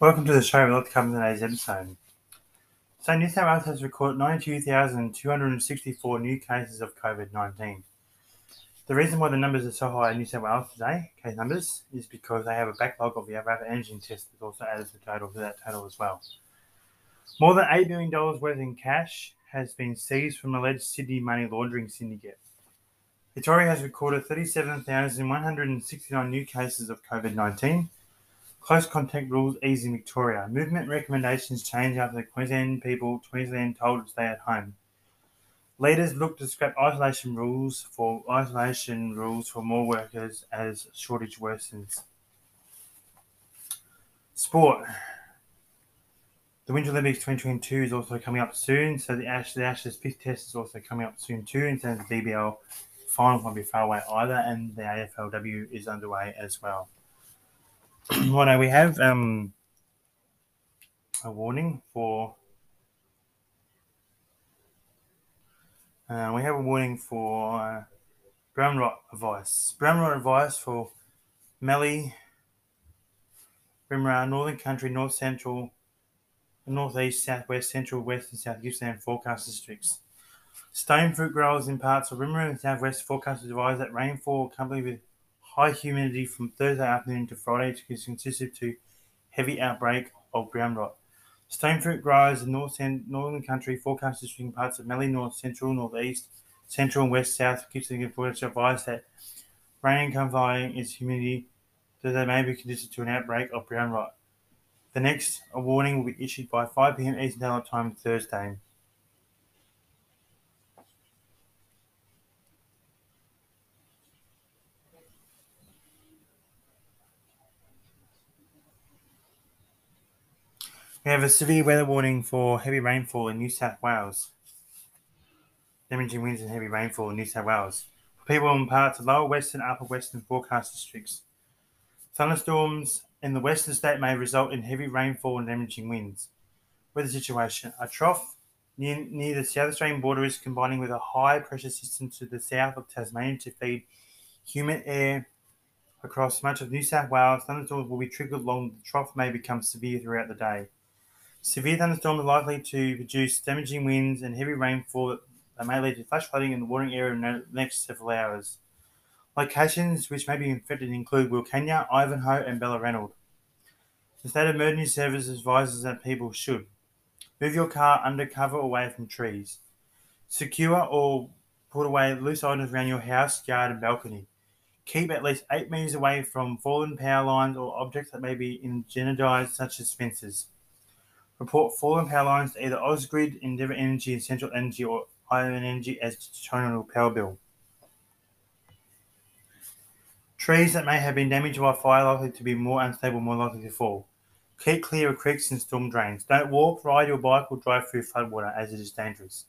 Welcome to the show. We'd like to cover today's episode. So, New South Wales has recorded 92,264 new cases of COVID 19. The reason why the numbers are so high in New South Wales today, case numbers, is because they have a backlog of the rapid antigen tests that also adds the total to that total as well. More than $8 million worth in cash has been seized from alleged Sydney money laundering syndicate. Victoria has recorded 37,169 new cases of COVID 19 Close contact rules ease in Victoria. Movement recommendations change after the Queensland people Queensland told to stay at home. Leaders look to scrap isolation rules for isolation rules for more workers as shortage worsens. Sport. The Winter Olympics 2022 is also coming up soon, so the Ash the Ashes fifth test is also coming up soon too. In terms of BBL, final won't be far away either, and the AFLW is underway as well. well, no, we have um, a warning for. Uh, we have a warning for uh, brown rot advice. Brown rot advice for Mallee, Wimmera, Northern Country, North Central, Northeast, Southwest, Central, West, and South Gippsland forecast districts. Stone fruit growers in parts of Wimmera and Southwest forecast advise that rainfall accompanied with high humidity from Thursday afternoon to Friday is consistent to heavy outbreak of brown rot. Stone fruit growers in north and northern country forecast in parts of Mallee, north central, northeast, central, and west south Gippsland forecast advise that rain accompanying its humidity that they may be conducive to an outbreak of brown rot. The next warning will be issued by 5 pm Eastern Daylight Time Thursday. We have a severe weather warning for heavy rainfall in New South Wales. Damaging winds and heavy rainfall in New South Wales. For people in parts of lower western, and upper western forecast districts. Thunderstorms in the western state may result in heavy rainfall and damaging winds. Weather situation. A trough near, near the South Australian border is combining with a high pressure system to the south of Tasmania to feed humid air across much of New South Wales. Thunderstorms will be triggered along the trough may become severe throughout the day. Severe thunderstorms are likely to produce damaging winds and heavy rainfall that may lead to flash flooding in the watering area in the next several hours. Locations which may be infected include Wilcannia, Ivanhoe, and Balranald. The State Emergency Service advises that people should move your car under cover away from trees, secure or put away loose items around your house, yard, and balcony. Keep at least 8 metres away from fallen power lines or objects that may be energized, such as fences. Report fallen power lines to either Ausgrid, Endeavour Energy, Essential Energy or Iron Energy as to your power bill. Trees that may have been damaged by fire are likely to be more unstable, more likely to fall. Keep clear of creeks and storm drains. Don't walk, ride your bike, or drive through floodwater as it is dangerous.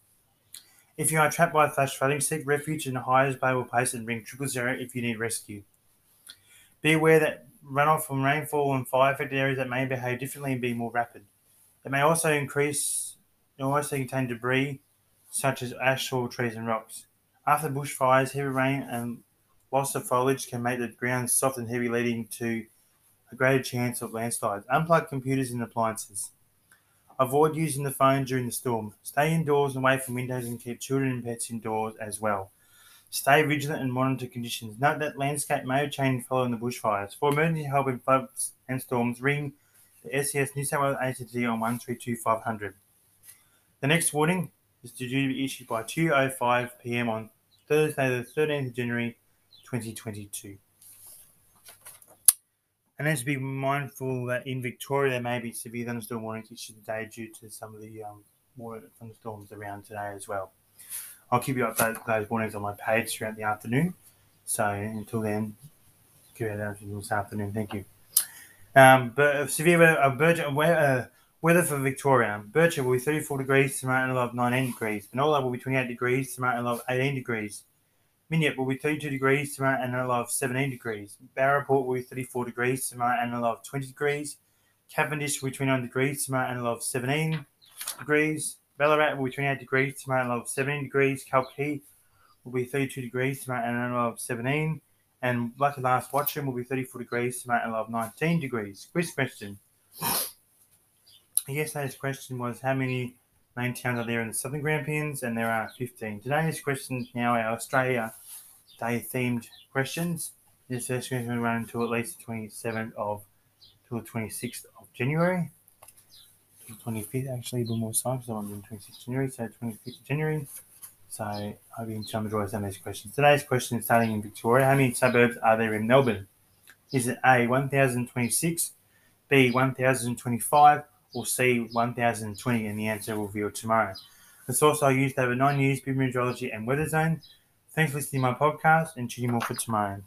If you are trapped by flash flooding, seek refuge in the highest available place and ring triple zero if you need rescue. Be aware that runoff from rainfall and fire affected areas that may behave differently and be more rapid. It may also increase, it may also contain debris such as ash, soil, trees, and rocks. After bushfires, heavy rain and loss of foliage can make the ground soft and heavy, leading to a greater chance of landslides. Unplug computers and appliances. Avoid using the phone during the storm. Stay indoors and away from windows and keep children and pets indoors as well. Stay vigilant and monitor conditions. Note that landscape may change following the bushfires. For emergency help in floods and storms, ring the SES New South Wales agency on 132500. The next warning is due to be issued by 2.05 pm on Thursday, the 13th of January 2022. And then to be mindful that in Victoria there may be severe thunderstorm warnings issued today due to some of the um, thunderstorms around today as well. I'll keep you updated with those warnings on my page throughout the afternoon. So until then, keep it out this afternoon. Thank you. Um, but severe weather, uh, Birch, uh, weather for Victoria. Birchip will be 34 degrees, Samaritan Love 19 degrees. Penola will be 28 degrees, Samaritan Love 18 degrees. Minyip will be 32 degrees, Samaritan Love 17 degrees. Barraport will be 34 degrees, Samaritan Love 20 degrees. Cavendish will be 29 degrees, Samaritan Love 17 degrees. Ballarat will be 28 degrees, Samaritan Love 17 degrees. Kalkee will be 32 degrees, Samaritan Love 17 and lucky last Watchem will be 34 degrees, Samaritan Love 19 degrees. Quiz question. Yesterday's question was how many main towns are there in the Southern Grampians, and there are 15. Today's questions now our Australia Day themed questions. This is going to run until at least the 27th of, till the 26th of January. 25th, actually, a little more time, so I'm doing 26th January, so 25th of January. So I hope you can enjoy some of these questions. Today's question is starting in Victoria. How many suburbs are there in Melbourne? Is it A, 1026, B, 1025, or C, 1020? And the answer will be revealed tomorrow. The source I used over nine years, meteorology and weather zone. Thanks for listening to my podcast and tune in more for tomorrow.